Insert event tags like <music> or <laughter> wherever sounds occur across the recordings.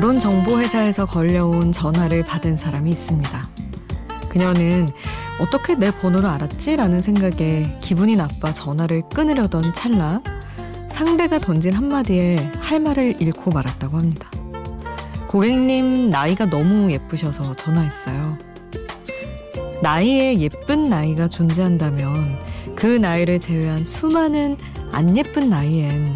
결혼 정보회사에서 걸려온 전화를 받은 사람이 있습니다. 그녀는 어떻게 내 번호를 알았지? 라는 생각에 기분이 나빠 전화를 끊으려던 찰나 상대가 던진 한마디에 할 말을 잃고 말았다고 합니다. 고객님 나이가 너무 예쁘셔서 전화했어요. 나이에 예쁜 나이가 존재한다면 그 나이를 제외한 수많은 안 예쁜 나이엔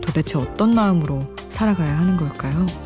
도대체 어떤 마음으로 살아가야 하는 걸까요?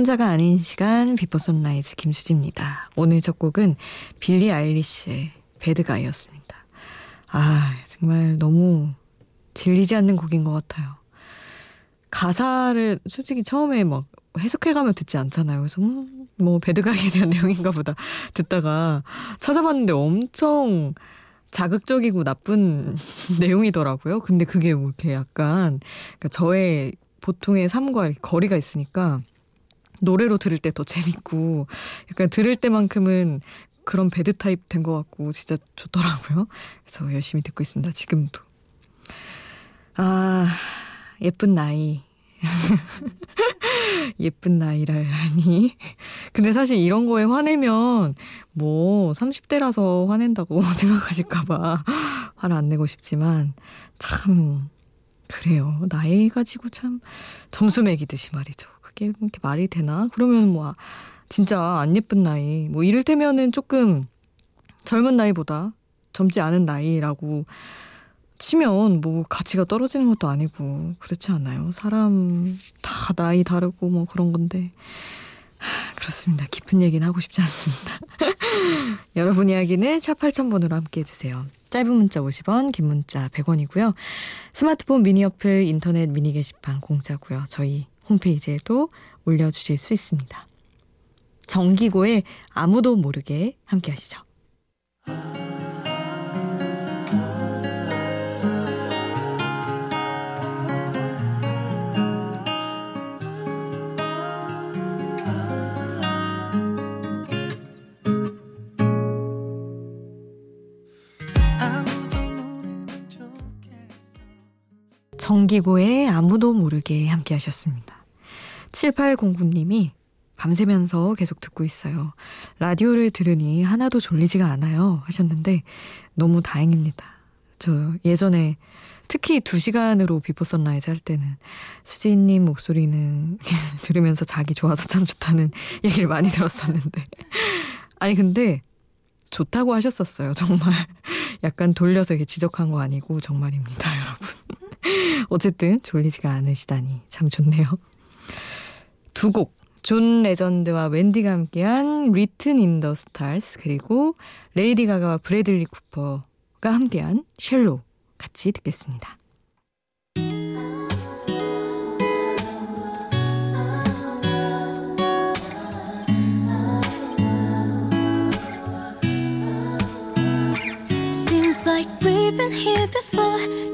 혼자가 아닌 시간 Before Sunrise 김수지입니다. 오늘 첫 곡은 빌리 아일리시의 Bad Guy였습니다. 아 정말 너무 질리지 않는 곡인 것 같아요. 가사를 솔직히 처음에 막 해석해가며 듣지 않잖아요. 그래서 음, 뭐 Bad Guy에 대한 <laughs> 내용인가 보다 듣다가 찾아봤는데 엄청 자극적이고 나쁜 <laughs> 내용이더라고요. 근데 그게 뭐 이렇게 약간 그러니까 저의 보통의 삶과 거리가 있으니까 노래로 들을 때 더 재밌고 약간 들을 때만큼은 그런 배드 타입 된 것 같고 진짜 좋더라고요. 그래서 열심히 듣고 있습니다. 지금도. 아, 예쁜 나이. <laughs> 예쁜 나이라니. 근데 사실 이런 거에 화내면 뭐 30대라서 화낸다고 <laughs> 생각하실까봐 화를 안 내고 싶지만 참 그래요. 나이 가지고 참 점수 매기듯이 말이죠. 그게 뭐 이렇게 말이 되나? 그러면 뭐 진짜 안 예쁜 나이 뭐 이를테면은 조금 젊은 나이보다 젊지 않은 나이라고 치면 뭐 가치가 떨어지는 것도 아니고 그렇지 않아요? 사람 다 나이 다르고 뭐 그런 건데 그렇습니다. 깊은 얘기는 하고 싶지 않습니다. <laughs> 여러분 이야기는 샵 8000번으로 함께 해주세요. 짧은 문자 50원, 긴 문자 100원이고요. 스마트폰 미니 어플, 인터넷 미니 게시판 공짜고요. 저희 홈페이지에도 올려주실 수 있습니다. 정기고의 아무도 모르게 함께 하시죠. 정기고의 아무도 모르게 함께 하셨습니다. 7809님이 밤새면서 계속 듣고 있어요. 라디오를 들으니 하나도 졸리지가 않아요. 하셨는데 너무 다행입니다. 저 예전에 특히 2시간으로 Before Sunrise 할 때는 수지님 목소리는 <laughs> 들으면서 자기 좋아서 참 좋다는 <laughs> 얘기를 많이 들었었는데. 아니, 근데 좋다고 하셨었어요. 정말. <laughs> 약간 돌려서 이렇게 지적한 거 아니고 정말입니다, 여러분. 어쨌든 졸리지가 않으시다니 참 좋네요. 두 곡. 존 레전드와 웬디가 함께한 Written in the Stars 그리고 레이디 가가와 브래들리 쿠퍼가 함께한 Shallow 같이 듣겠습니다. like we've been here before.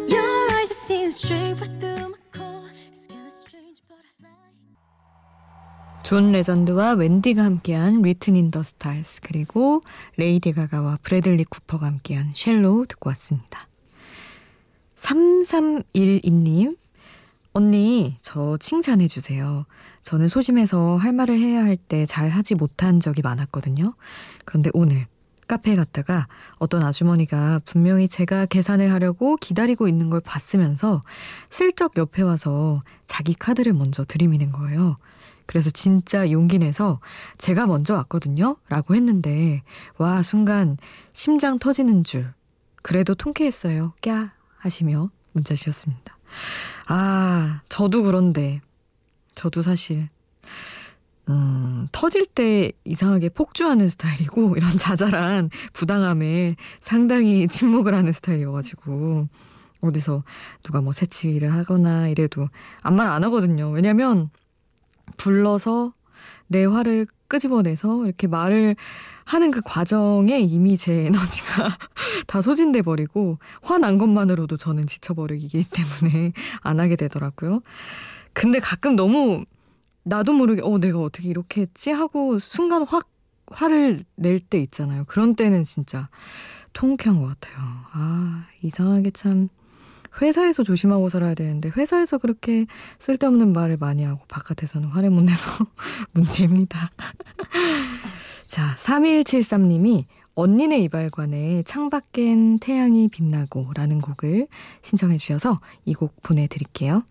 존 레전드와 웬디가 함께한 Written in the Stars 그리고 레이디 가가와 브래들리 쿠퍼가 함께한 Shallow 듣고 왔습니다. 3312님 언니 저 칭찬해 주세요. 저는 소심해서 할 말을 해야 할 때 잘 하지 못한 적이 많았거든요. 그런데 오늘 카페에 갔다가 어떤 아주머니가 분명히 제가 계산을 하려고 기다리고 있는 걸 봤으면서 슬쩍 옆에 와서 자기 카드를 먼저 들이미는 거예요. 그래서 진짜 용기 내서 제가 먼저 왔거든요? 라고 했는데, 와, 순간 심장 터지는 줄. 그래도 통쾌했어요. 꺄! 하시며 문자 주셨습니다. 아, 저도 그런데, 저도 사실 음, 터질 때 이상하게 폭주하는 스타일이고, <laughs> 이런 자잘한 부당함에 상당히 침묵을 하는 스타일이어가지고, 어디서 누가 뭐 새치기를 하거나 이래도 아무 말 안 하거든요. 왜냐면 불러서 내 화를 끄집어내서 이렇게 말을 하는 그 과정에 이미 제 <laughs> 에너지가 다 소진돼 버리고 화난 것만으로도 저는 지쳐버리기 때문에 안 하게 되더라고요. 근데 가끔 너무 나도 모르게 어 내가 어떻게 이렇게 했지 하고 순간 확 화를 낼 때 있잖아요. 그런 때는 진짜 통쾌한 것 같아요. 아 이상하게 참 회사에서 조심하고 살아야 되는데 회사에서 그렇게 쓸데없는 말을 많이 하고 바깥에서는 화를 못 내서 문제입니다. <laughs> 자, 3173님이 언니네 이발관에 창밖엔 태양이 빛나고 라는 곡을 신청해 주셔서 이 곡 보내드릴게요.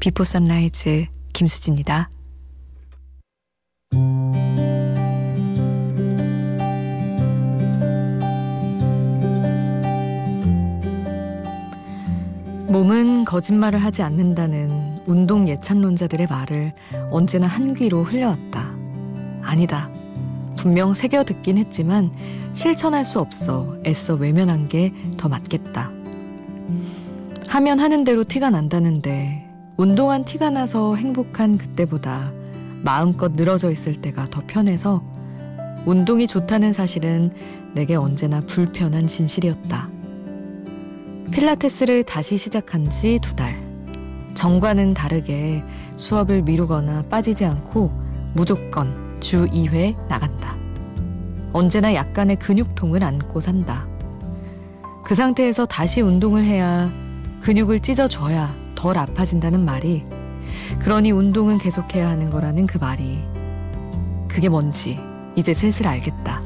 Before Sunrise 김수지입니다. 몸은 거짓말을 하지 않는다는 운동 예찬론자들의 말을 언제나 한 귀로 흘려왔다. 아니다. 분명 새겨 듣긴 했지만 실천할 수 없어 애써 외면한 게 더 맞겠다. 하면 하는 대로 티가 난다는데 운동한 티가 나서 행복한 그때보다 마음껏 늘어져 있을 때가 더 편해서 운동이 좋다는 사실은 내게 언제나 불편한 진실이었다. 필라테스를 다시 시작한 지 두 달. 전과는 다르게 수업을 미루거나 빠지지 않고 무조건 주 2회 나간다. 언제나 약간의 근육통을 안고 산다. 그 상태에서 다시 운동을 해야 근육을 찢어줘야 덜 아파진다는 말이 그러니 운동은 계속해야 하는 거라는 그 말이 그게 뭔지 이제 슬슬 알겠다.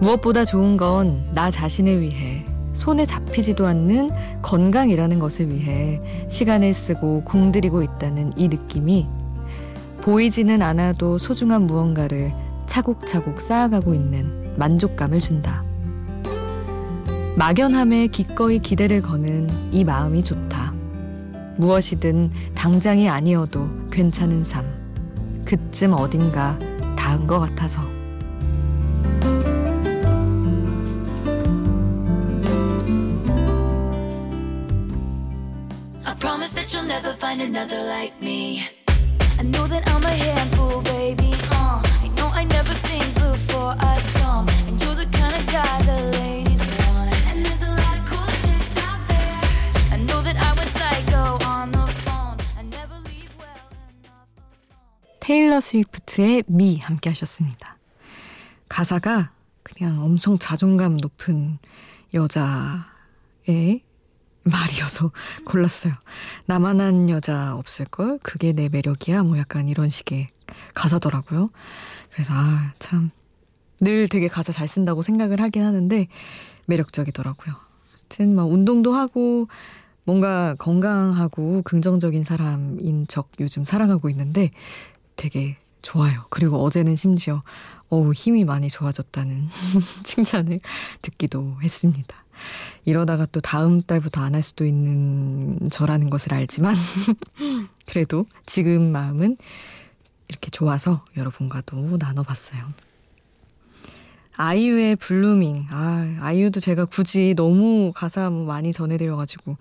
무엇보다 좋은 건 나 자신을 위해 손에 잡히지도 않는 건강이라는 것을 위해 시간을 쓰고 공들이고 있다는 이 느낌이 보이지는 않아도 소중한 무언가를 차곡차곡 쌓아가고 있는 만족감을 준다. 막연함에 기꺼이 기대를 거는 이 마음이 좋다. 무엇이든 당장이 아니어도 괜찮은 삶. 그쯤 어딘가 닿은 것 같아서. Promise that you'll never find another like me. I know that I'm a handful, 스위프트의 미 함께 하셨습니다. 가사가 그냥 엄청 자존감 높은 여자의 말이어서 <laughs> 골랐어요. 나만한 여자 없을걸? 그게 내 매력이야? 뭐 약간 이런 식의 가사더라고요. 그래서 아, 참. 늘 되게 가사 잘 쓴다고 생각을 하긴 하는데 매력적이더라고요. 하여튼 뭐 운동도 하고 뭔가 건강하고 긍정적인 사람인 적 요즘 사랑하고 있는데 되게 좋아요. 그리고 어제는 심지어 어우 힘이 많이 좋아졌다는 <laughs> 칭찬을 듣기도 했습니다. 이러다가 또 다음 달부터 안 할 수도 있는 저라는 것을 알지만 <laughs> 그래도 지금 마음은 이렇게 좋아서 여러분과도 나눠봤어요. 아이유의 Blooming. 아, 아이유도 제가 굳이 너무 가사 많이 전해드려가지고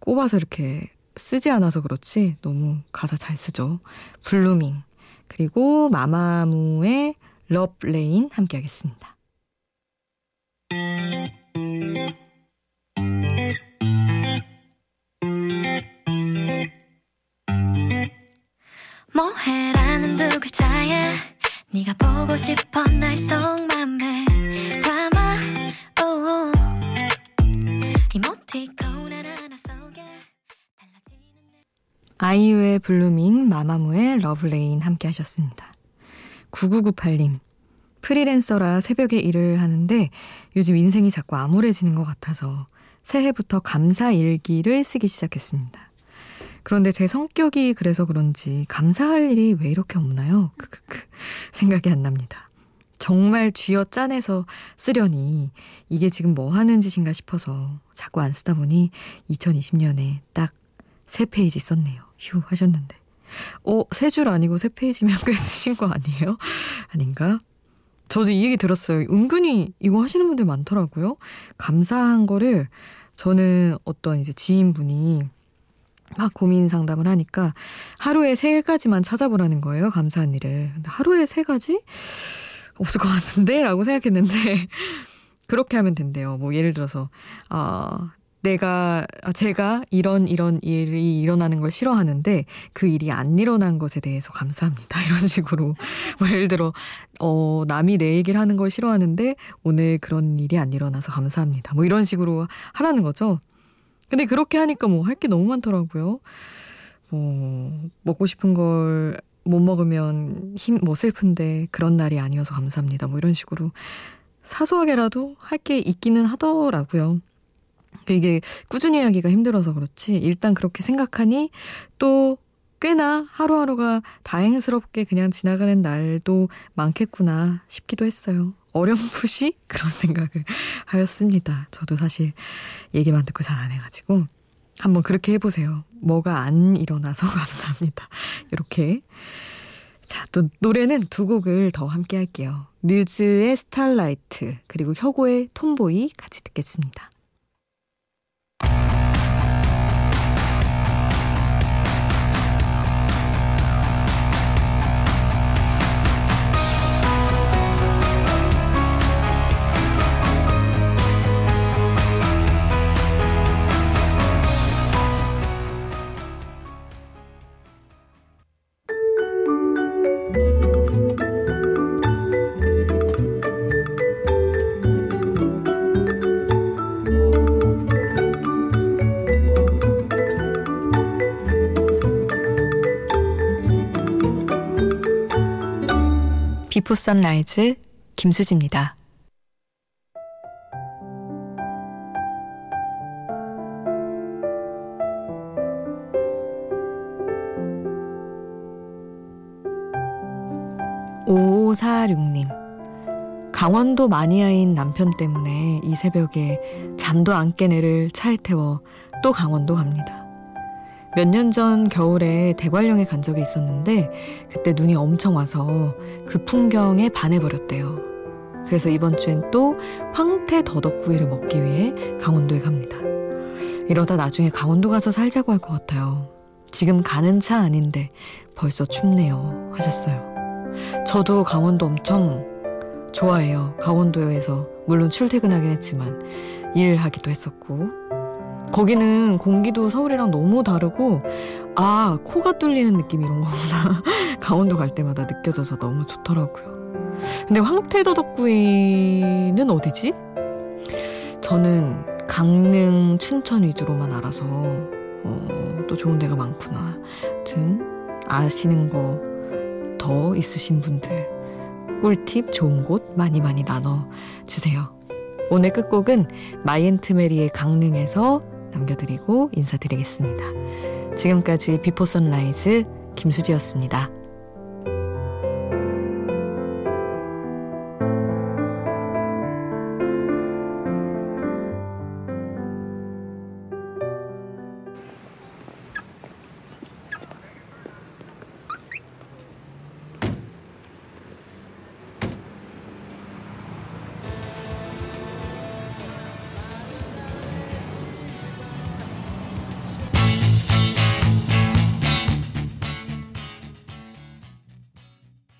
꼽아서 이렇게 쓰지 않아서 그렇지 너무 가사 잘 쓰죠. Blooming 그리고 마마무의 러브레인 함께 하겠습니다. 뭐해라는 두 글자에 네가 보고 싶어 날 속 아이유의 Blooming, 마마무의 Love Lane 함께 하셨습니다. 9998님, 프리랜서라 새벽에 일을 하는데 요즘 인생이 자꾸 암울해지는 것 같아서 새해부터 감사 일기를 쓰기 시작했습니다. 그런데 제 성격이 그래서 그런지 감사할 일이 왜 이렇게 없나요? 크크크 생각이 안 납니다. 정말 쥐어 짜내서 쓰려니 이게 지금 뭐 하는 짓인가 싶어서 자꾸 안 쓰다 보니 2020년에 딱 세 페이지 썼네요. 휴 하셨는데. 어, 세 줄 아니고 세 페이지면 꽤 쓰신 거 아니에요? 아닌가? 저도 이 얘기 들었어요. 은근히 이거 하시는 분들 많더라고요. 감사한 거를 저는 어떤 이제 지인분이 막 고민 상담을 하니까 하루에 세 가지만 찾아보라는 거예요. 감사한 일을. 근데 하루에 세 가지? 없을 것 같은데? 라고 생각했는데 <laughs> 그렇게 하면 된대요. 뭐 예를 들어서 아 내가 아, 제가 이런 이런 일이 일어나는 걸 싫어하는데 그 일이 안 일어난 것에 대해서 감사합니다. <laughs> 이런 식으로 뭐 예를 들어 어 남이 내 얘기를 하는 걸 싫어하는데 오늘 그런 일이 안 일어나서 감사합니다. 뭐 이런 식으로 하라는 거죠. 근데 그렇게 하니까 뭐 할 게 너무 많더라고요. 뭐 먹고 싶은 걸 못 먹으면 힘 뭐 슬픈데 그런 날이 아니어서 감사합니다. 뭐 이런 식으로 사소하게라도 할 게 있기는 하더라고요. 이게 꾸준히 하기가 힘들어서 그렇지 일단 그렇게 생각하니 또 꽤나 하루하루가 다행스럽게 그냥 지나가는 날도 많겠구나 싶기도 했어요. 어렴풋이 <laughs> 그런 생각을 하였습니다. 저도 사실 얘기만 듣고 잘 안 해가지고 한번 그렇게 해보세요. 뭐가 안 일어나서 <laughs> 감사합니다. 이렇게. 자, 또 노래는 두 곡을 더 함께 할게요. 뮤즈의 스타라이트, 그리고 혁오의 톰보이 같이 듣겠습니다. Before Sunrise 김수지입니다. 오사육님 강원도 마니아인 남편 때문에 이 새벽에 잠도 안 깬 애를 차에 태워 또 강원도 갑니다. 몇 년 전 겨울에 대관령에 간 적이 있었는데 그때 눈이 엄청 와서 그 풍경에 반해버렸대요. 그래서 이번 주엔 또 황태 더덕구이를 먹기 위해 강원도에 갑니다. 이러다 나중에 강원도 가서 살자고 할 것 같아요. 지금 가는 차 아닌데 벌써 춥네요. 하셨어요. 저도 강원도 엄청 좋아해요. 강원도에서 물론 출퇴근하긴 했지만 일하기도 했었고 거기는 공기도 서울이랑 너무 다르고 아 코가 뚫리는 느낌 이런 거구나 <laughs> 강원도 갈 때마다 느껴져서 너무 좋더라고요. 근데 황태더덕구이는 어디지? 저는 강릉 춘천 위주로만 알아서 어, 또 좋은 데가 많구나. 아무튼 아시는 거 더 있으신 분들 꿀팁 좋은 곳 많이 많이 나눠 주세요. 오늘 끝곡은 마이앤트메리의 강릉에서 남겨드리고 인사드리겠습니다. 지금까지 비포 선라이즈 김수지였습니다.